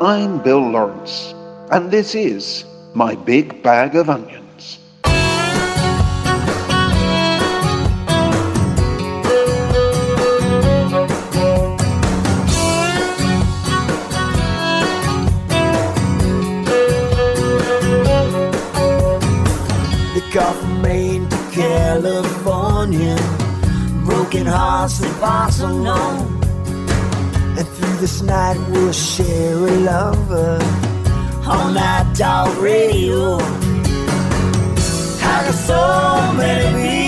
I'm Bill Lawrence, and this is My Big Bag of Onions. They got from Maine to California. Broken hearts that pass alone. This night we'll share a lover. On that dog radio. I got so many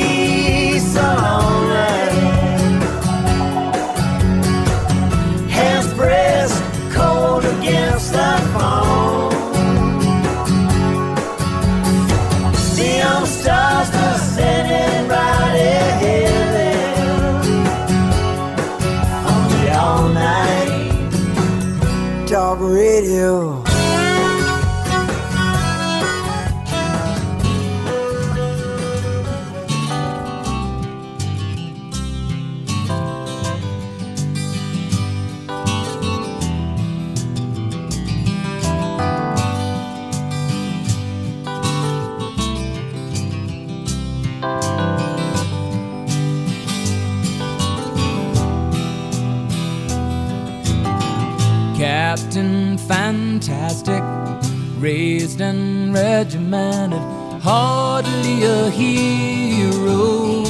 raised and regimented, hardly a hero.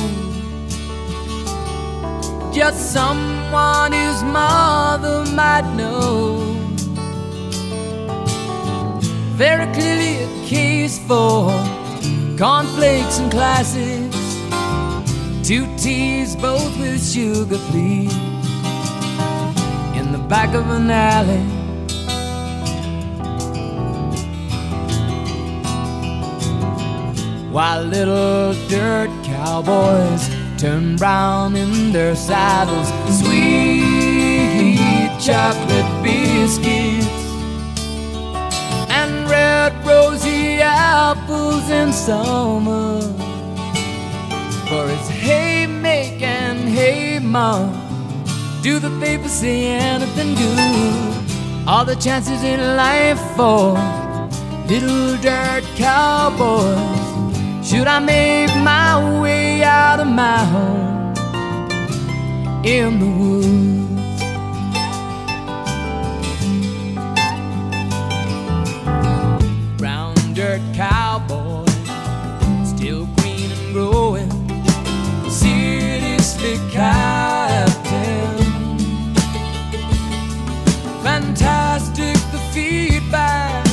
Just someone whose mother might know. Very clearly a case for cornflakes and classics. Two teas, both with sugar, please in the back of an alley. While little dirt cowboys turn brown in their saddles, sweet chocolate biscuits and red rosy apples in summer. For it's and hey mom. Do the papers say anything good? All the chances in life for little dirt cowboys. Should I make my way out of my home in the woods? Brown dirt cowboys, still green and growing. Slick captain. Fantastic the feedback,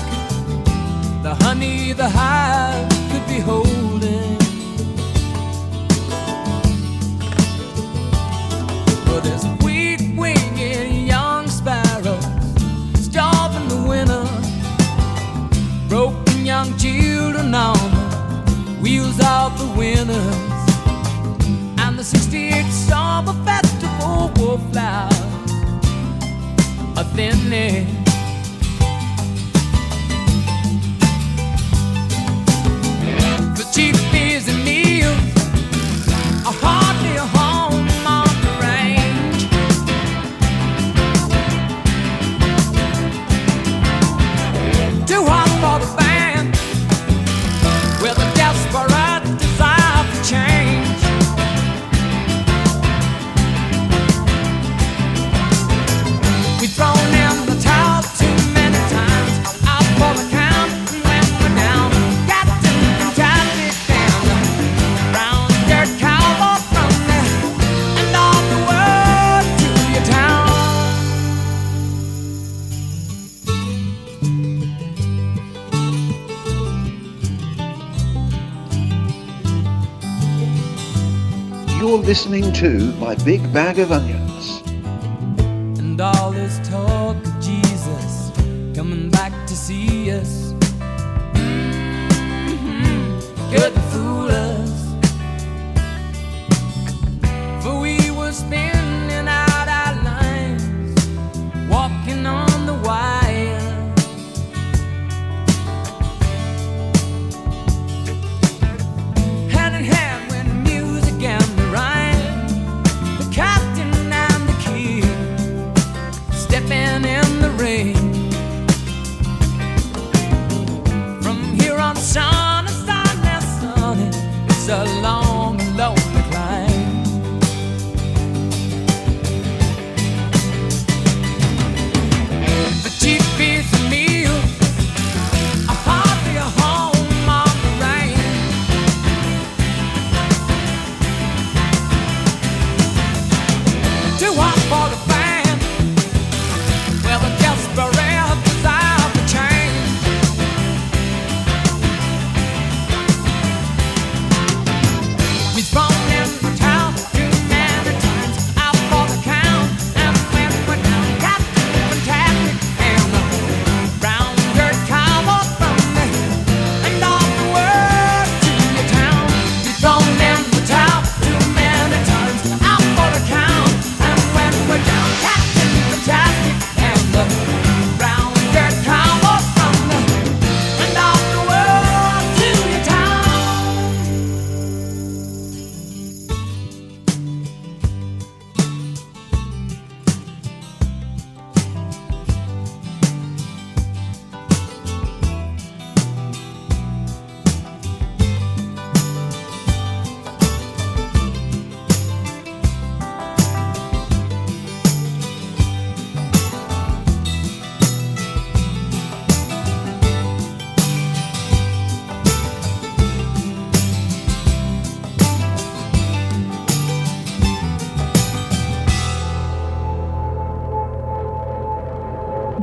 the honey the hive winners and the 68 Summer Festival wallflowers are thinning. The listening to My Big Bag of Onions.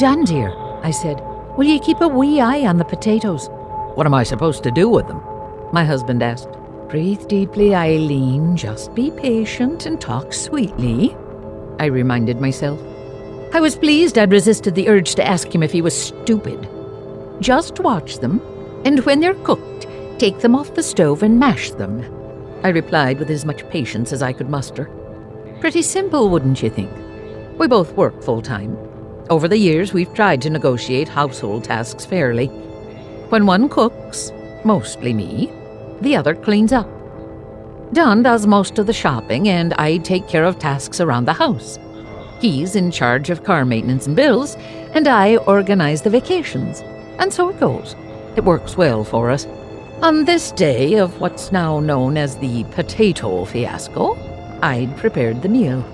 Dan, dear, I said, will you keep a wee eye on the potatoes? What am I supposed to do with them? My husband asked. Breathe deeply, Eileen. Just be patient and talk sweetly. I reminded myself. I was pleased I'd resisted the urge to ask him if he was stupid. Just watch them, and when they're cooked, take them off the stove and mash them. I replied with as much patience as I could muster. Pretty simple, wouldn't you think? We both work full time. Over the years, we've tried to negotiate household tasks fairly. When one cooks, mostly me, the other cleans up. Don does most of the shopping, and I take care of tasks around the house. He's in charge of car maintenance and bills, and I organize the vacations. And so it goes. It works well for us. On this day of what's now known as the potato fiasco, I'd prepared the meal.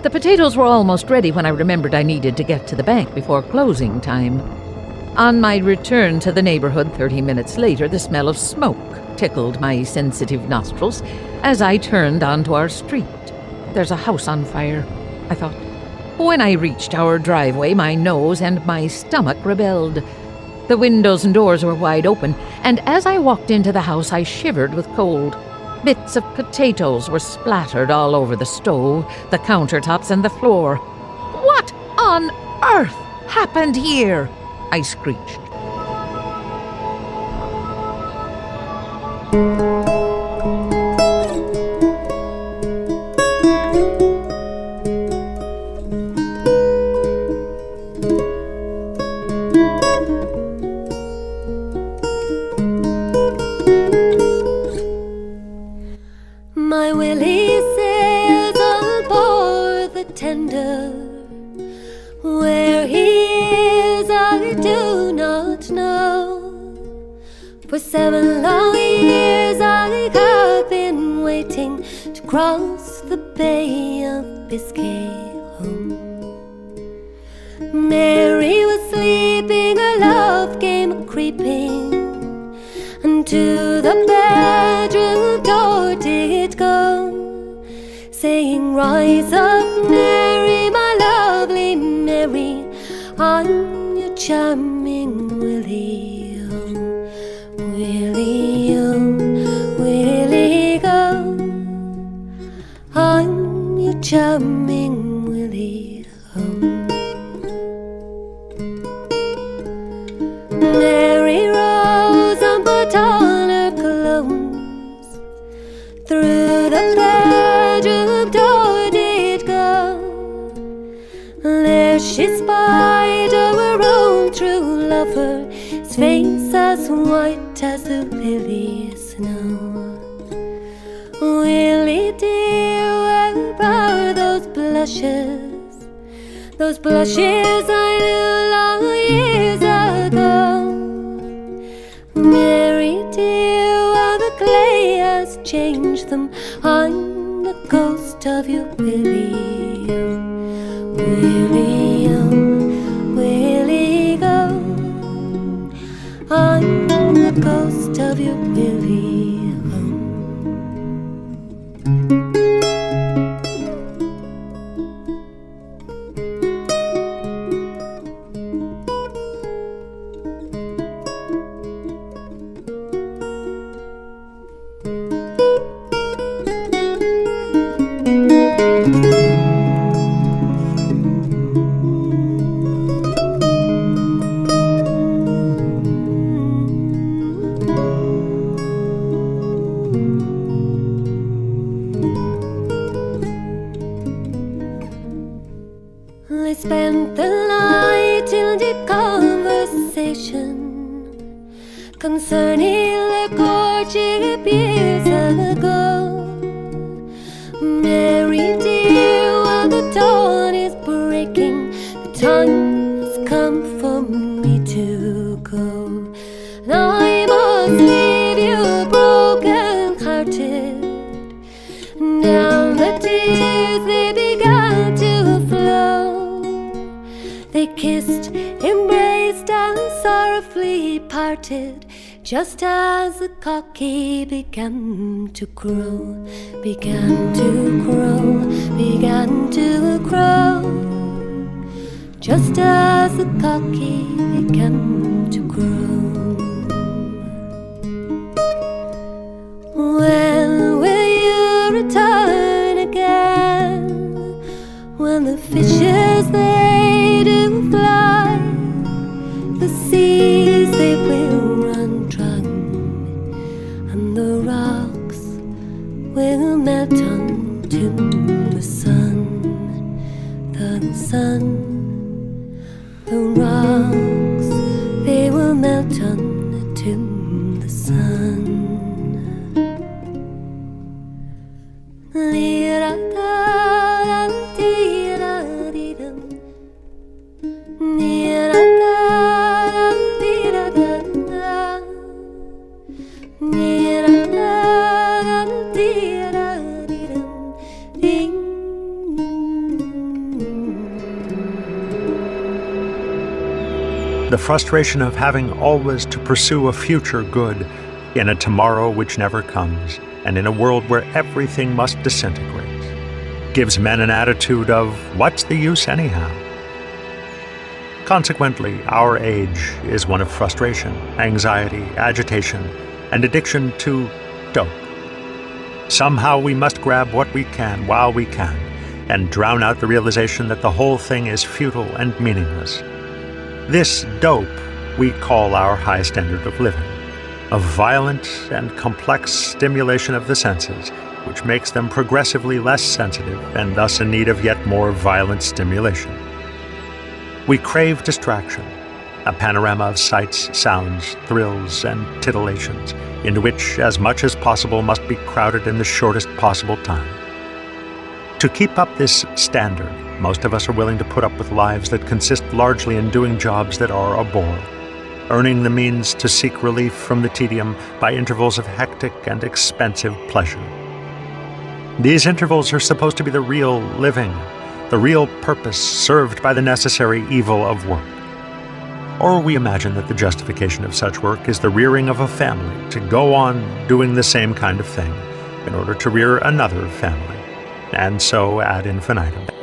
The potatoes were almost ready when I remembered I needed to get to the bank before closing time. On my return to the neighborhood 30 minutes later, the smell of smoke tickled my sensitive nostrils as I turned onto our street. There's a house on fire, I thought. When I reached our driveway, my nose and my stomach rebelled. The windows and doors were wide open, and as I walked into the house, I shivered with cold. Bits of potatoes were splattered all over the stove, the countertops, and the floor. What on earth happened here? I screeched. Me to go. I must leave you broken hearted. Down the tears they began to flow. They kissed, embraced, and sorrowfully parted. Just as the cocky began to crow, began to crow, began to crow. Just as the cocky began to grow. When will you return again? When the fishes they do fly, the seas they will run dry, and the rocks will melt unto the sun, the sun. The The frustration of having always to pursue a future good in a tomorrow which never comes, and in a world where everything must disintegrate, gives men an attitude of, what's the use anyhow? Consequently, our age is one of frustration, anxiety, agitation, and addiction to dope. Somehow we must grab what we can while we can and drown out the realization that the whole thing is futile and meaningless. This dope we call our high standard of living, a violent and complex stimulation of the senses, which makes them progressively less sensitive and thus in need of yet more violent stimulation. We crave distraction, a panorama of sights, sounds, thrills, and titillations, into which as much as possible must be crowded in the shortest possible time. To keep up this standard, most of us are willing to put up with lives that consist largely in doing jobs that are a bore, earning the means to seek relief from the tedium by intervals of hectic and expensive pleasure. These intervals are supposed to be the real living, the real purpose served by the necessary evil of work. Or we imagine that the justification of such work is the rearing of a family to go on doing the same kind of thing in order to rear another family, and so ad infinitum.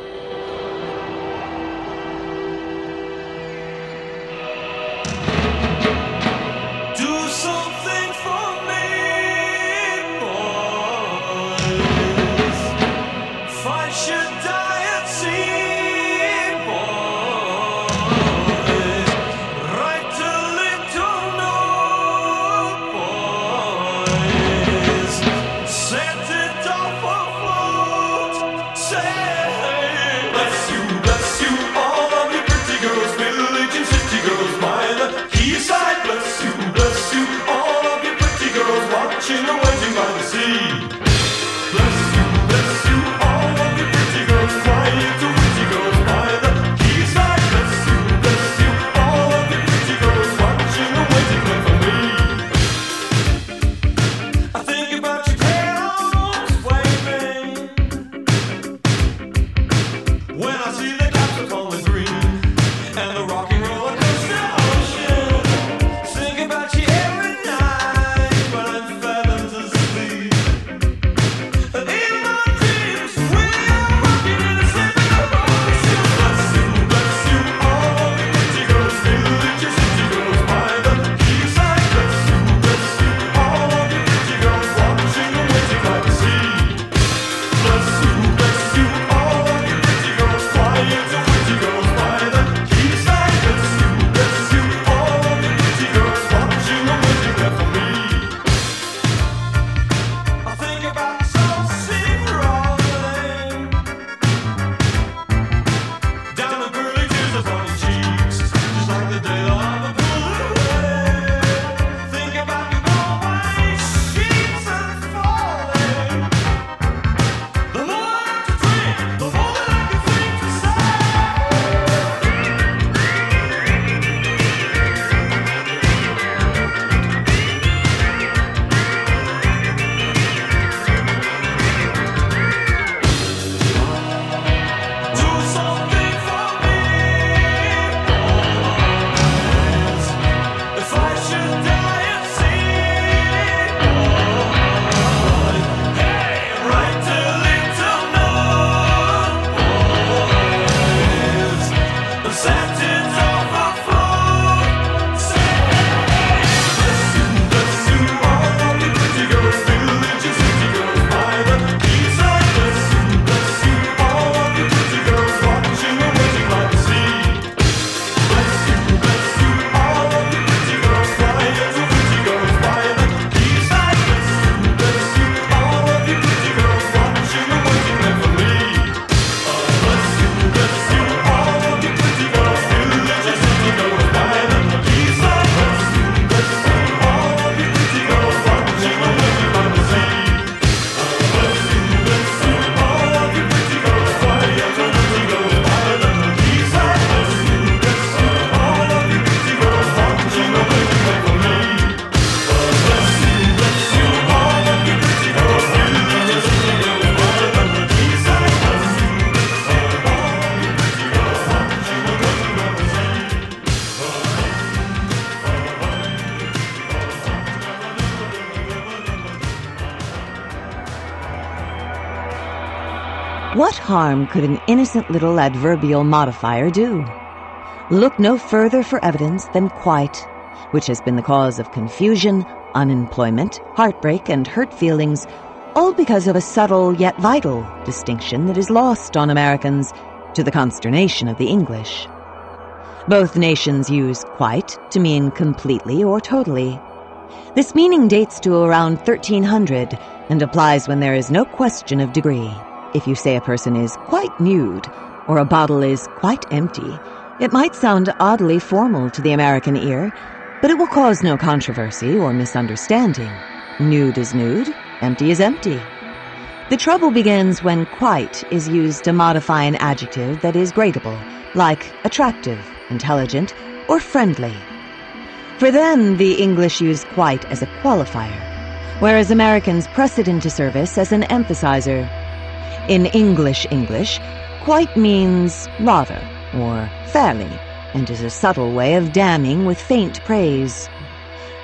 Harm could an innocent little adverbial modifier do? Look no further for evidence than quite, which has been the cause of confusion, unemployment, heartbreak, and hurt feelings, all because of a subtle yet vital distinction that is lost on Americans to the consternation of the English. Both nations use quite to mean completely or totally. This meaning dates to around 1300 and applies when there is no question of degree. If you say a person is quite nude or a bottle is quite empty, it might sound oddly formal to the American ear, but it will cause no controversy or misunderstanding. Nude is nude, empty is empty. The trouble begins when quite is used to modify an adjective that is gradable, like attractive, intelligent, or friendly. For them, the English use quite as a qualifier, whereas Americans press it into service as an emphasizer. In English English, quite means rather or fairly, and is a subtle way of damning with faint praise.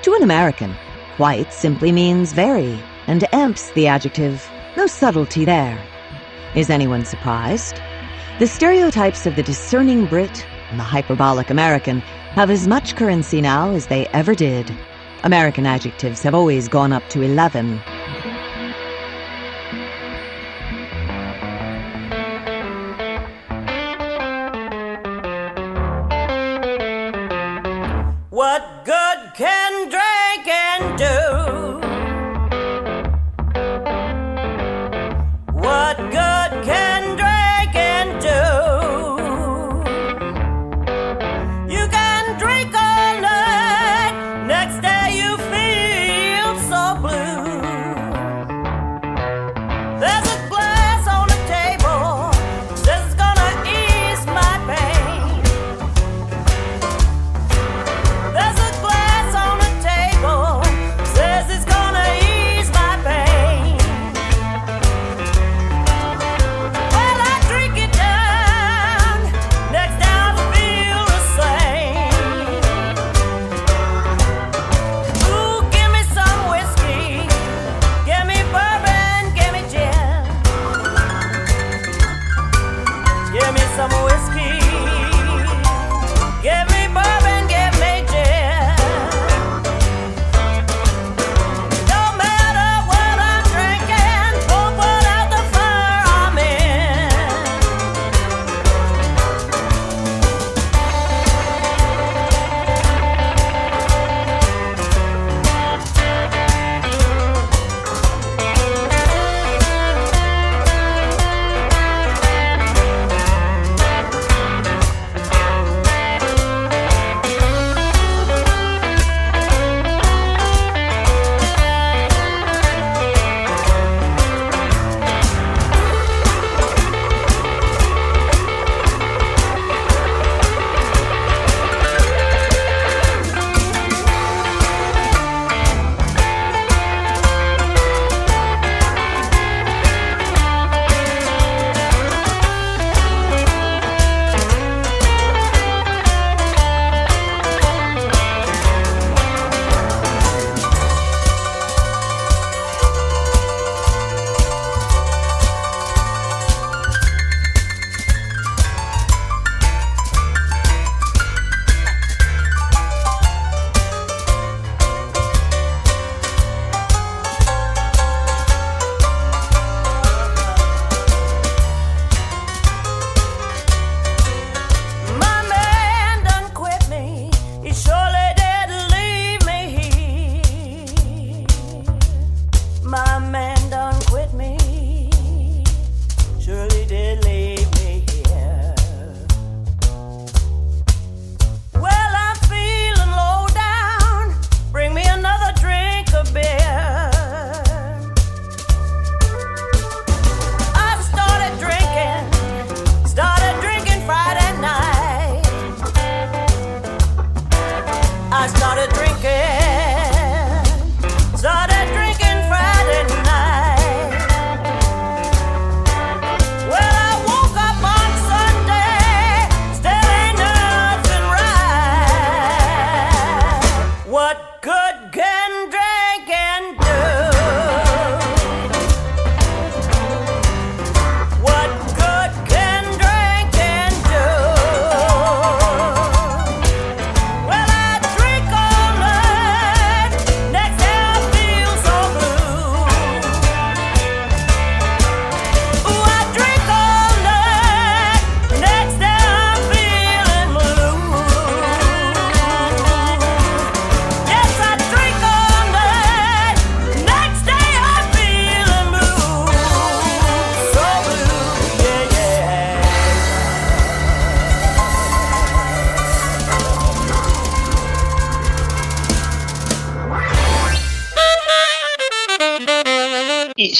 To an American, quite simply means very, and amps the adjective. No subtlety there. Is anyone surprised? The stereotypes of the discerning Brit and the hyperbolic American have as much currency now as they ever did. American adjectives have always gone up to 11.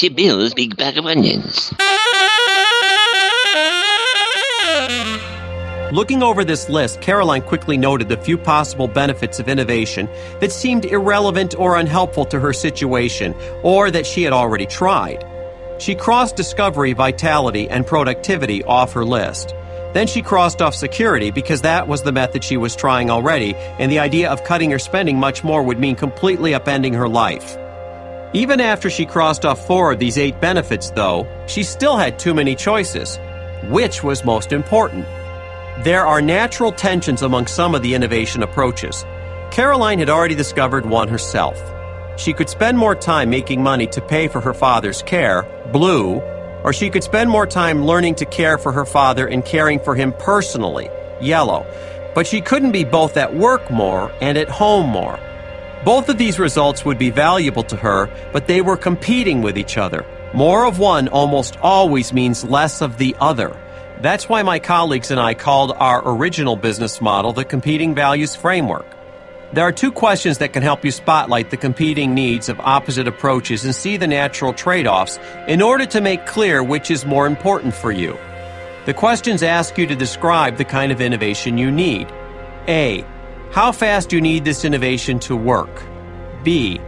Your Bill's big bag of onions. Looking over this list, Caroline quickly noted the few possible benefits of innovation that seemed irrelevant or unhelpful to her situation, or that she had already tried. She crossed discovery, vitality, and productivity off her list. Then she crossed off security because that was the method she was trying already, and the idea of cutting her spending much more would mean completely upending her life. Even after she crossed off four of these eight benefits, though, she still had too many choices. Which was most important? There are natural tensions among some of the innovation approaches. Caroline had already discovered one herself. She could spend more time making money to pay for her father's care, blue, or she could spend more time learning to care for her father and caring for him personally, yellow. But she couldn't be both at work more and at home more. Both of these results would be valuable to her, but they were competing with each other. More of one almost always means less of the other. That's why my colleagues and I called our original business model the Competing Values Framework. There are two questions that can help you spotlight the competing needs of opposite approaches and see the natural trade offs in order to make clear which is more important for you. The questions ask you to describe the kind of innovation you need. A. How fast do you need this innovation to work? B.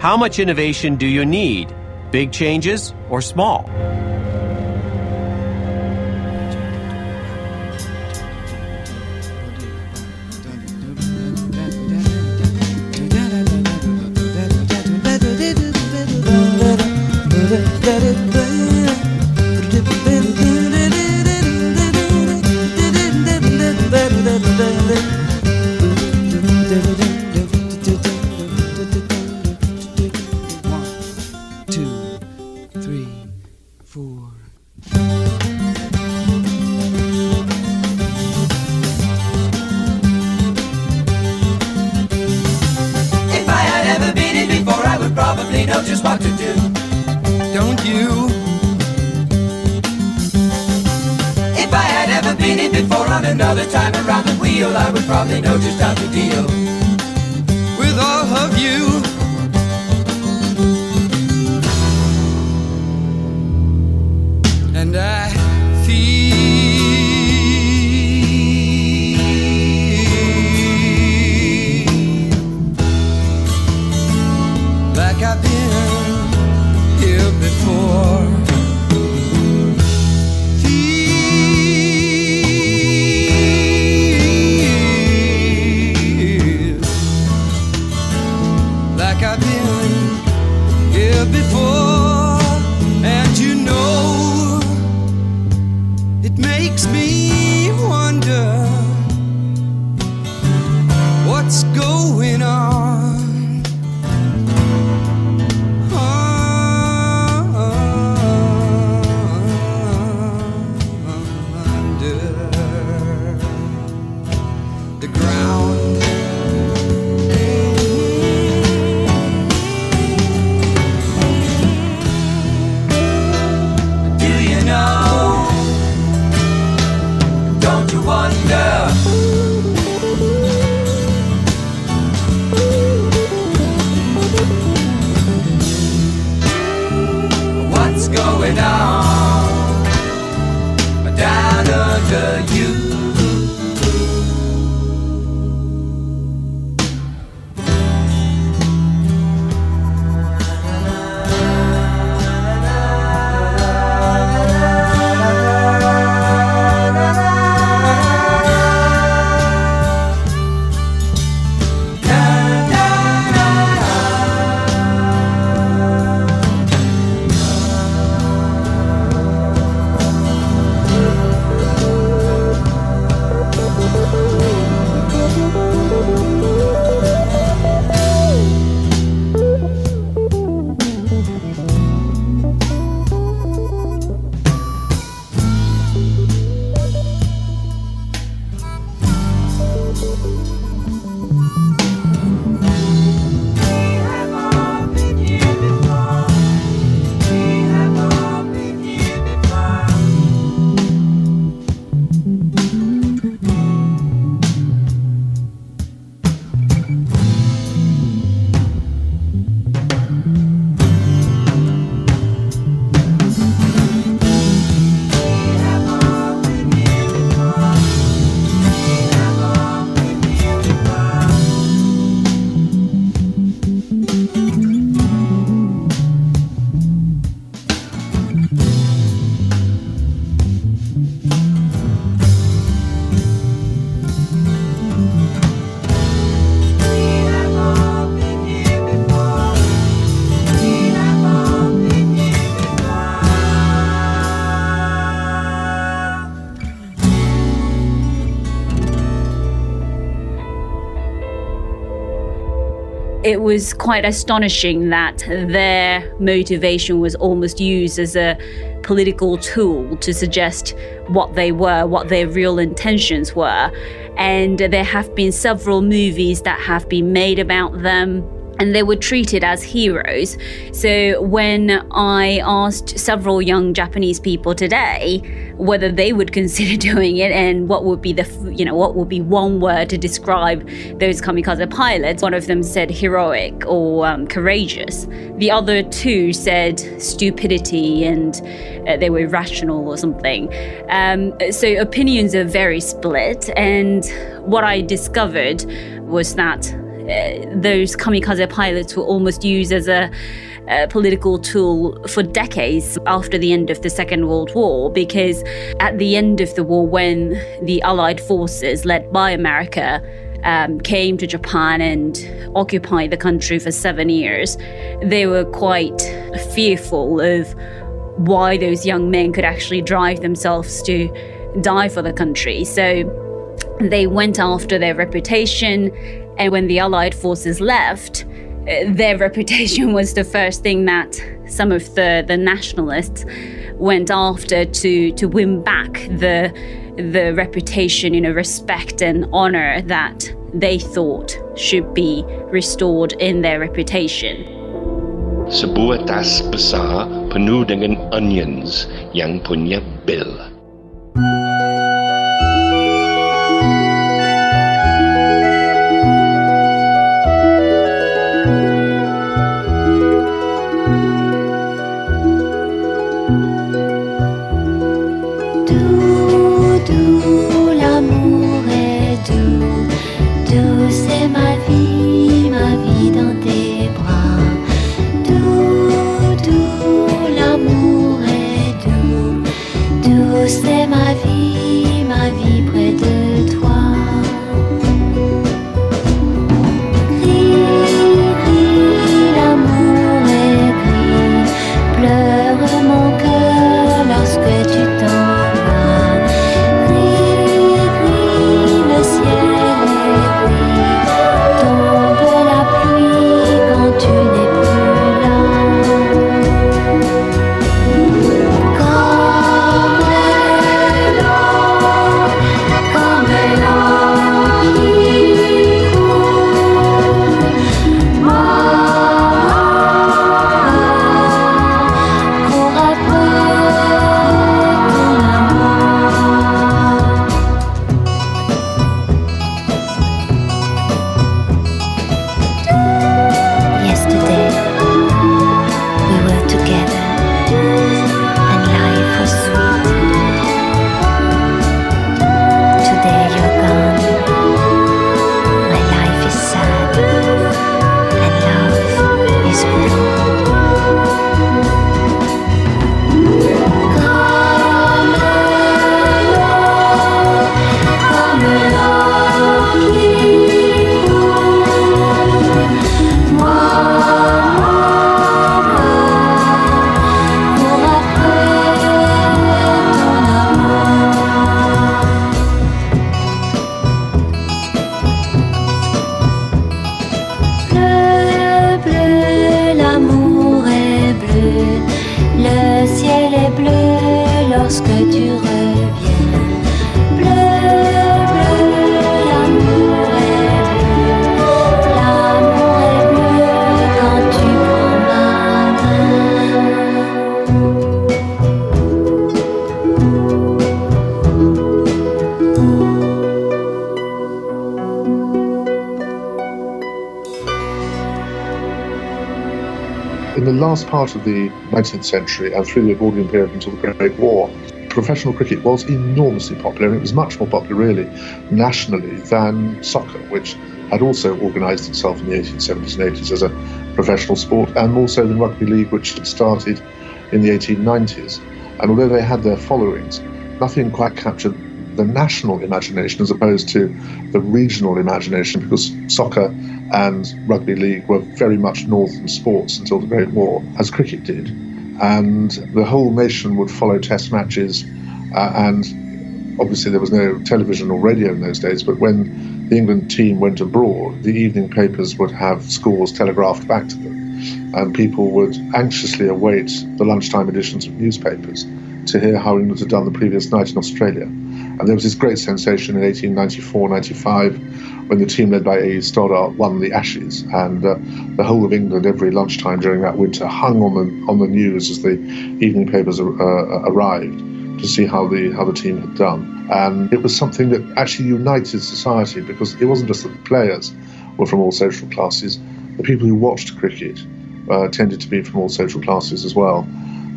How much innovation do you need? Big changes or small? Like I've been here before. Feel like I've been here before, it was quite astonishing that their motivation was almost used as a political tool to suggest what they were, what their real intentions were. And there have been several movies that have been made about them and they were treated as heroes. So when I asked several young Japanese people today whether they would consider doing it and what would be the you know what would be one word to describe those kamikaze pilots, one of them said heroic or um, courageous. The other two said stupidity and uh, they were irrational or something. Um, so opinions are very split, and what I discovered was that those kamikaze pilots were almost used as a, a, political tool for decades after the end of the Second World War. Because at the end of the war, when the Allied forces led by America um, came to Japan and occupied the country for seven years, they were quite fearful of why those young men could actually drive themselves to die for the country. So they went after their reputation and when the Allied forces left, uh, their reputation was the first thing that some of the, the nationalists went after to, to win back the, the reputation, you know, respect and honor that they thought should be restored in their reputation. Sebuah tas besar penuh dengan onions yang punya bill. Of the 19th century and through the Edwardian period until the Great War, professional cricket was enormously popular, and it was much more popular, really, nationally than soccer, which had also organised itself in the 1870s and 80s as a professional sport, and also than rugby league, which had started in the 1890s. And although they had their followings, nothing quite captured the national imagination as opposed to the regional imagination, because soccer and rugby league were very much northern sports until the Great War, as cricket did. And the whole nation would follow test matches, uh, and obviously there was no television or radio in those days, but when the England team went abroad, the evening papers would have scores telegraphed back to them, and people would anxiously await the lunchtime editions of newspapers to hear how England had done the previous night in Australia. And there was this great sensation in 1894 95 when the team led by A. Stoddart won the Ashes, and uh, the whole of England every lunchtime during that winter hung on the on the news as the evening papers uh, arrived to see how the how the team had done. And it was something that actually united society because it wasn't just that the players were from all social classes; the people who watched cricket uh, tended to be from all social classes as well.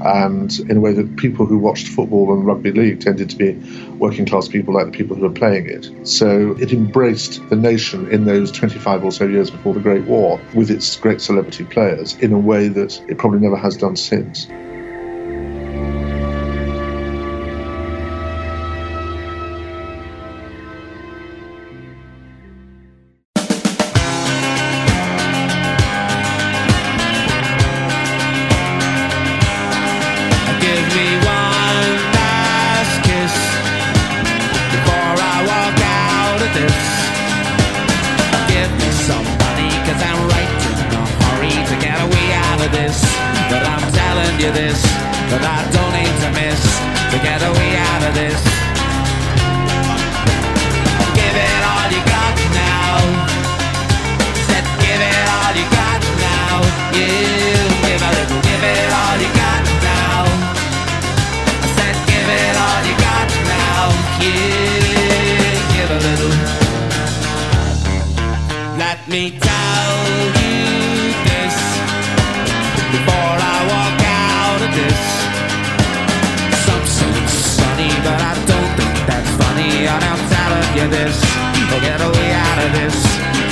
And in a way that people who watched football and rugby league tended to be working class people like the people who were playing it. So it embraced the nation in those 25 or so years before the Great War with its great celebrity players in a way that it probably never has done since. Me tell you this before I walk out of this. Some say it's sunny, but I don't think that's funny. And I'm telling you this. So get away out of this.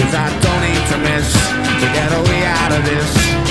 Cause I don't need to miss to get away out of this.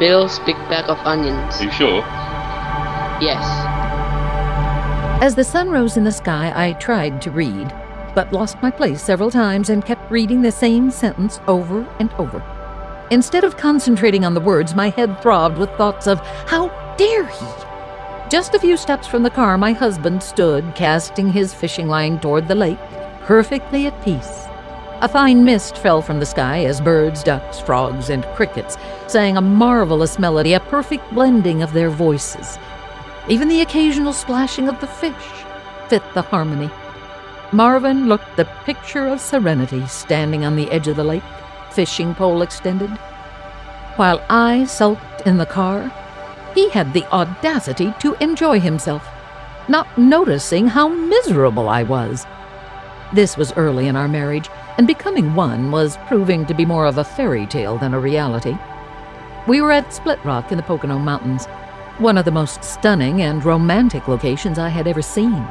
Bill's big bag of onions. Are you sure? Yes. As the sun rose in the sky, I tried to read, but lost my place several times and kept reading the same sentence over and over. Instead of concentrating on the words, my head throbbed with thoughts of, How dare he? Just a few steps from the car, my husband stood, casting his fishing line toward the lake, perfectly at peace. A fine mist fell from the sky as birds, ducks, frogs, and crickets sang a marvelous melody, a perfect blending of their voices. Even the occasional splashing of the fish fit the harmony. Marvin looked the picture of serenity standing on the edge of the lake, fishing pole extended. While I sulked in the car, he had the audacity to enjoy himself, not noticing how miserable I was. This was early in our marriage, and becoming one was proving to be more of a fairy tale than a reality. We were at Split Rock in the Pocono Mountains, one of the most stunning and romantic locations I had ever seen.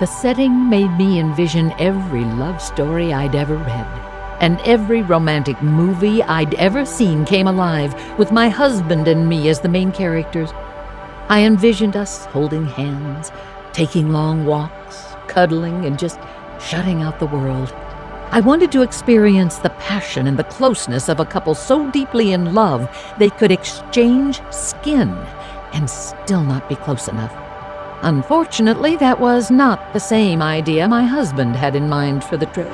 The setting made me envision every love story I'd ever read, and every romantic movie I'd ever seen came alive with my husband and me as the main characters. I envisioned us holding hands, taking long walks, cuddling, and just shutting out the world. I wanted to experience the passion and the closeness of a couple so deeply in love they could exchange skin and still not be close enough. Unfortunately, that was not the same idea my husband had in mind for the trip.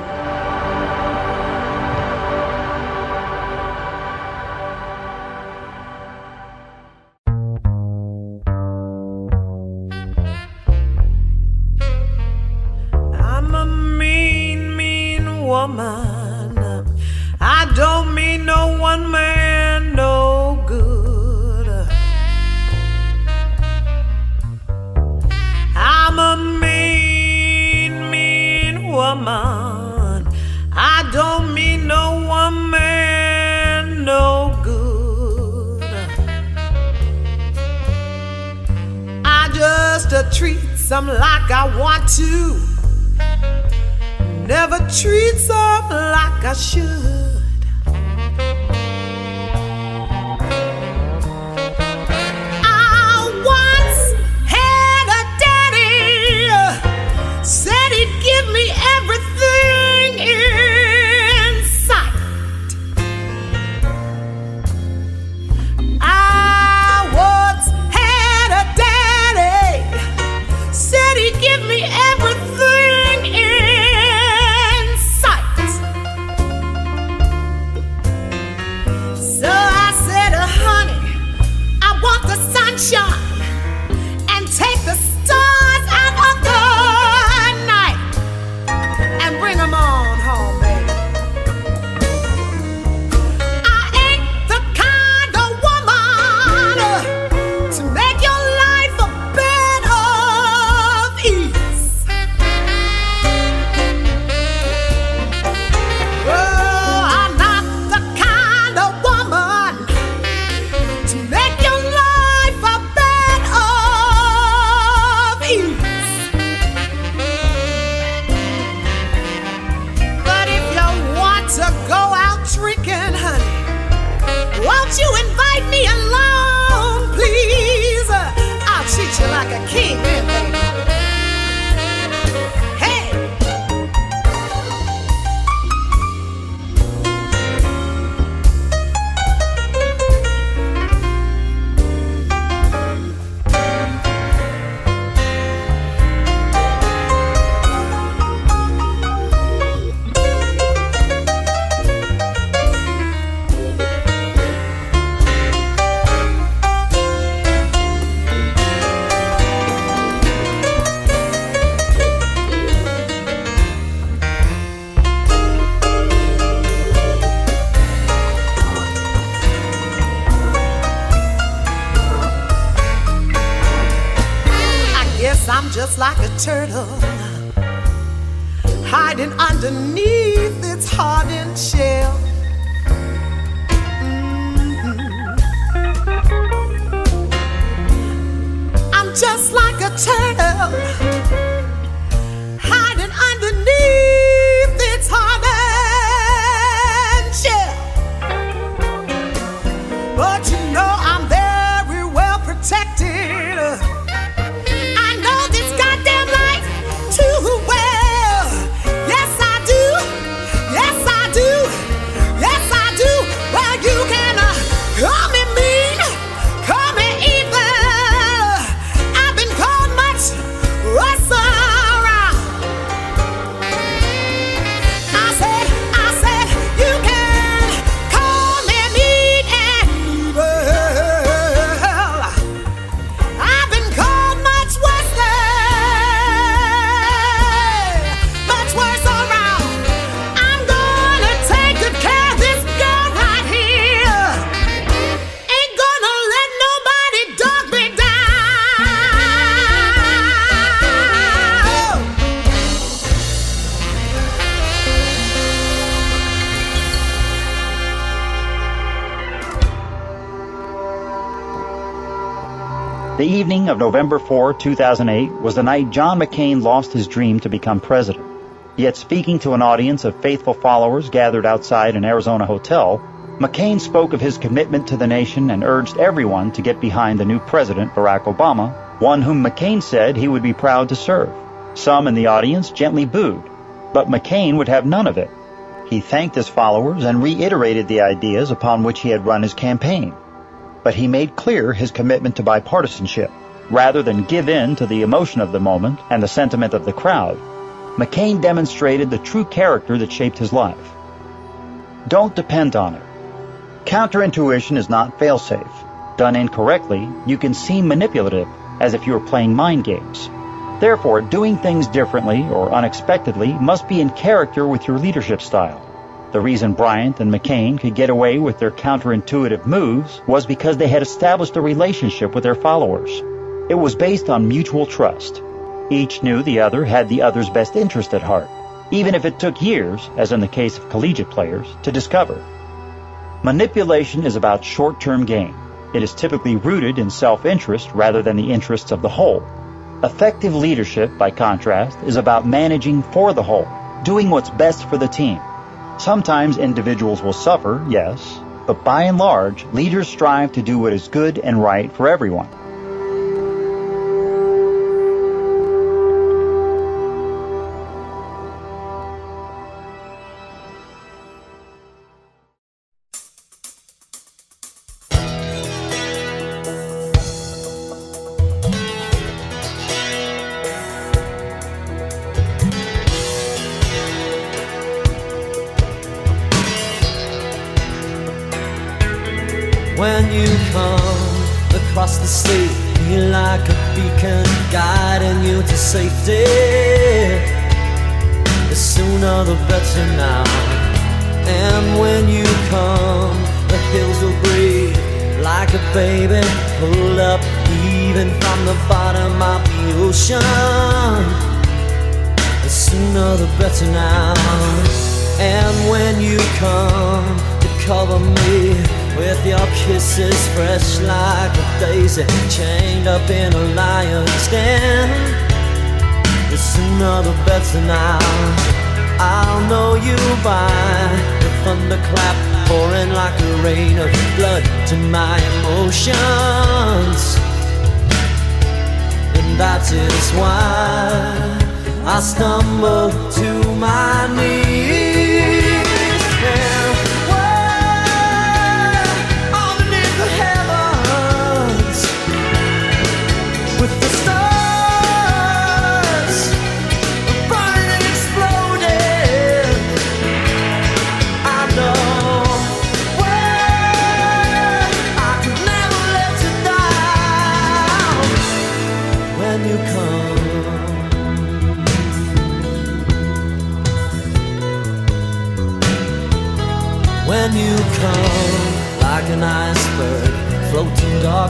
You invite me along, please? I'll treat you like a king, evening of November 4, 2008 was the night John McCain lost his dream to become president. Yet speaking to an audience of faithful followers gathered outside an Arizona hotel, McCain spoke of his commitment to the nation and urged everyone to get behind the new president, Barack Obama, one whom McCain said he would be proud to serve. Some in the audience gently booed, but McCain would have none of it. He thanked his followers and reiterated the ideas upon which he had run his campaign. But he made clear his commitment to bipartisanship. Rather than give in to the emotion of the moment and the sentiment of the crowd, McCain demonstrated the true character that shaped his life. Don't depend on it. Counterintuition is not failsafe. Done incorrectly, you can seem manipulative, as if you were playing mind games. Therefore, doing things differently or unexpectedly must be in character with your leadership style. The reason Bryant and McCain could get away with their counterintuitive moves was because they had established a relationship with their followers. It was based on mutual trust. Each knew the other had the other's best interest at heart, even if it took years, as in the case of collegiate players, to discover. Manipulation is about short-term gain. It is typically rooted in self-interest rather than the interests of the whole. Effective leadership, by contrast, is about managing for the whole, doing what's best for the team. Sometimes individuals will suffer, yes, but by and large, leaders strive to do what is good and right for everyone.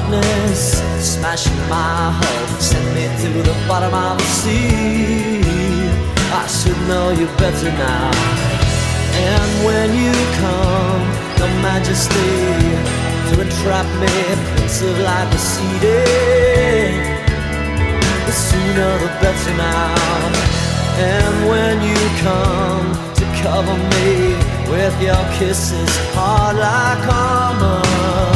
Darkness. Smashing my hull send me to the bottom of the sea. I should know you better now. And when you come the majesty to entrap me like a cd the sooner the better now. And when you come to cover me with your kisses hard like armor.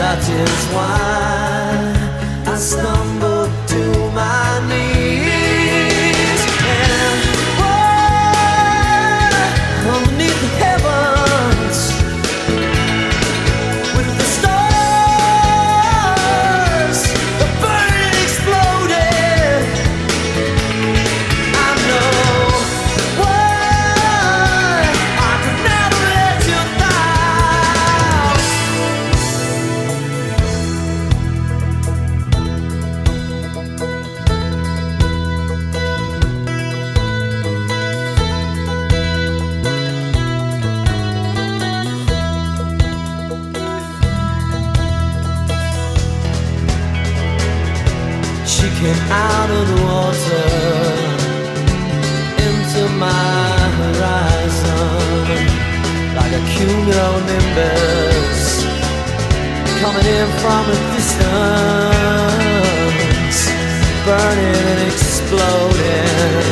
That is why I stumble from a distance, burning and exploding.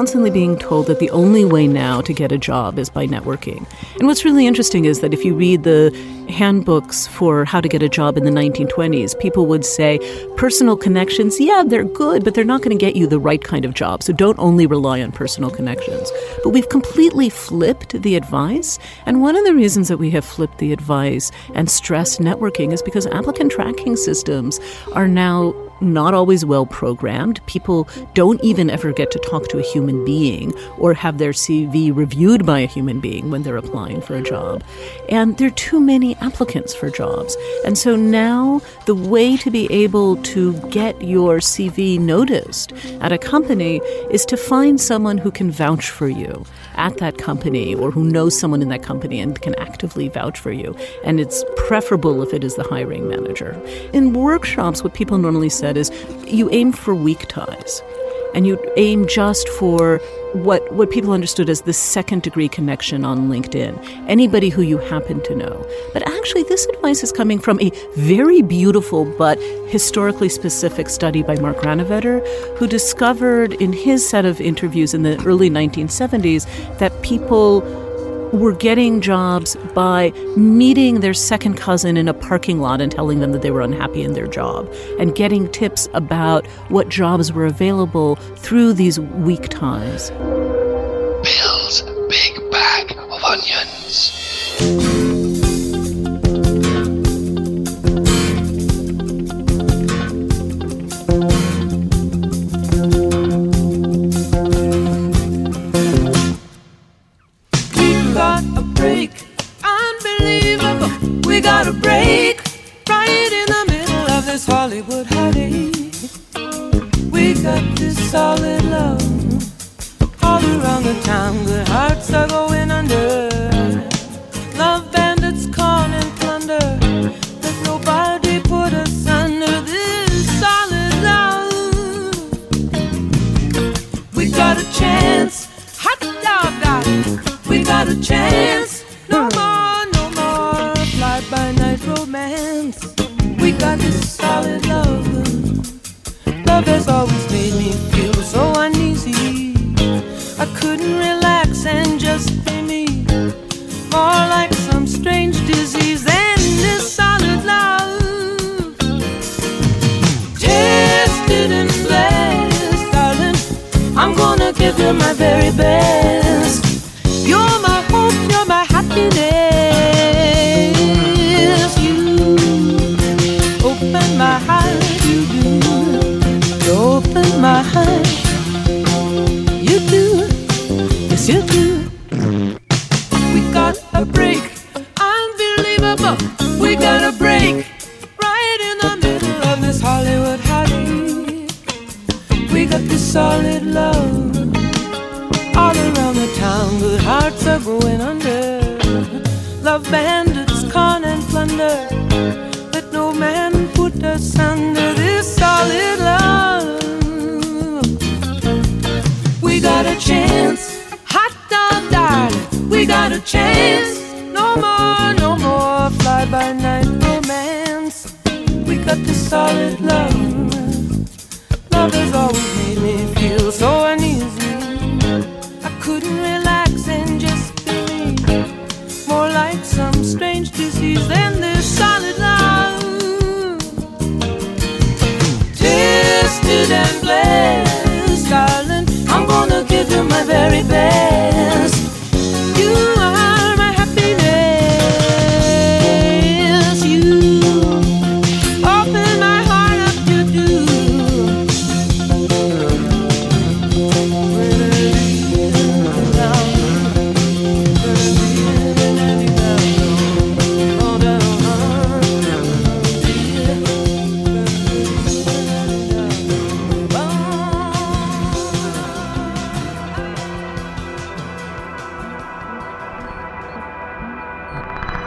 Constantly being told that the only way now to get a job is by networking. And what's really interesting is that if you read the handbooks for how to get a job in the 1920s, people would say personal connections, yeah, they're good, but they're not going to get you the right kind of job. So don't only rely on personal connections. But we've completely flipped the advice. And one of the reasons that we have flipped the advice and stressed networking is because applicant tracking systems are now not always well programmed. People don't even ever get to talk to a human being or have their CV reviewed by a human being when they're applying for a job. And there are too many applicants for jobs. And so now the way to be able to get your CV noticed at a company is to find someone who can vouch for you at that company or who knows someone in that company and can actively vouch for you. And it's preferable if it is the hiring manager. In workshops, what people normally said is you aim for weak ties and you aim just for what what people understood as the second degree connection on LinkedIn, anybody who you happen to know. But actually, this advice is coming from a very beautiful but historically specific study by Mark Granovetter, who discovered in his set of interviews in the early 1970s that people were getting jobs by meeting their second cousin in a parking lot and telling them that they were unhappy in their job, and getting tips about what jobs were available through these weak ties. Bill's big bag of onions. Solid love all around the town. Good hearts are going under. Love bandits, con and plunder. Let nobody put us under this solid love. We got a chance, hot dog, dog. We got a chance. No more, no more fly by night romance. We got this solid love. Love has always made me feel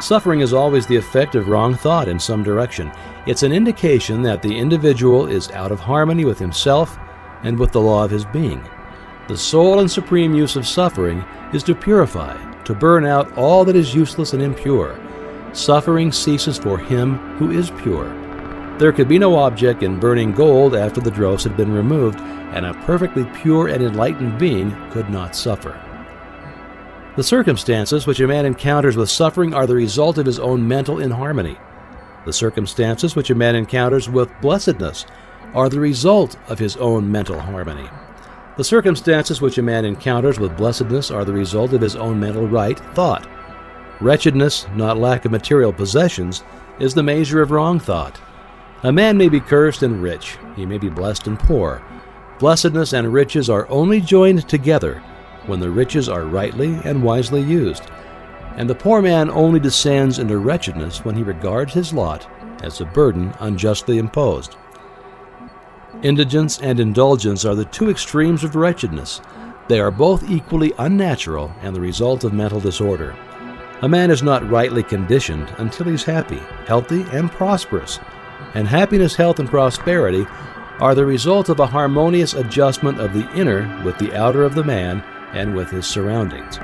Suffering is always the effect of wrong thought in some direction. It's an indication that the individual is out of harmony with himself and with the law of his being. The sole and supreme use of suffering is to purify, to burn out all that is useless and impure. Suffering ceases for him who is pure. There could be no object in burning gold after the dross had been removed, and a perfectly pure and enlightened being could not suffer. The circumstances which a man encounters with suffering are the result of his own mental inharmony. The circumstances which a man encounters with blessedness are the result of his own mental harmony. The circumstances which a man encounters with blessedness are the result of his own mental right thought. Wretchedness, not lack of material possessions, is the measure of wrong thought. A man may be cursed and rich, he may be blessed and poor. Blessedness and riches are only joined together when the riches are rightly and wisely used. And the poor man only descends into wretchedness when he regards his lot as a burden unjustly imposed. Indigence and indulgence are the two extremes of wretchedness. They are both equally unnatural and the result of mental disorder. A man is not rightly conditioned until he's happy, healthy, and prosperous. And happiness, health, and prosperity are the result of a harmonious adjustment of the inner with the outer of the man and with his surroundings.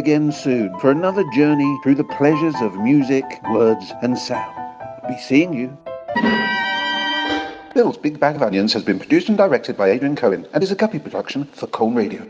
Again soon for another journey through the pleasures of music, words, and sound. Be seeing you. Bill's Big Bag of Onions has been produced and directed by Adrian Cohen and is a Guppy production for Colne Radio.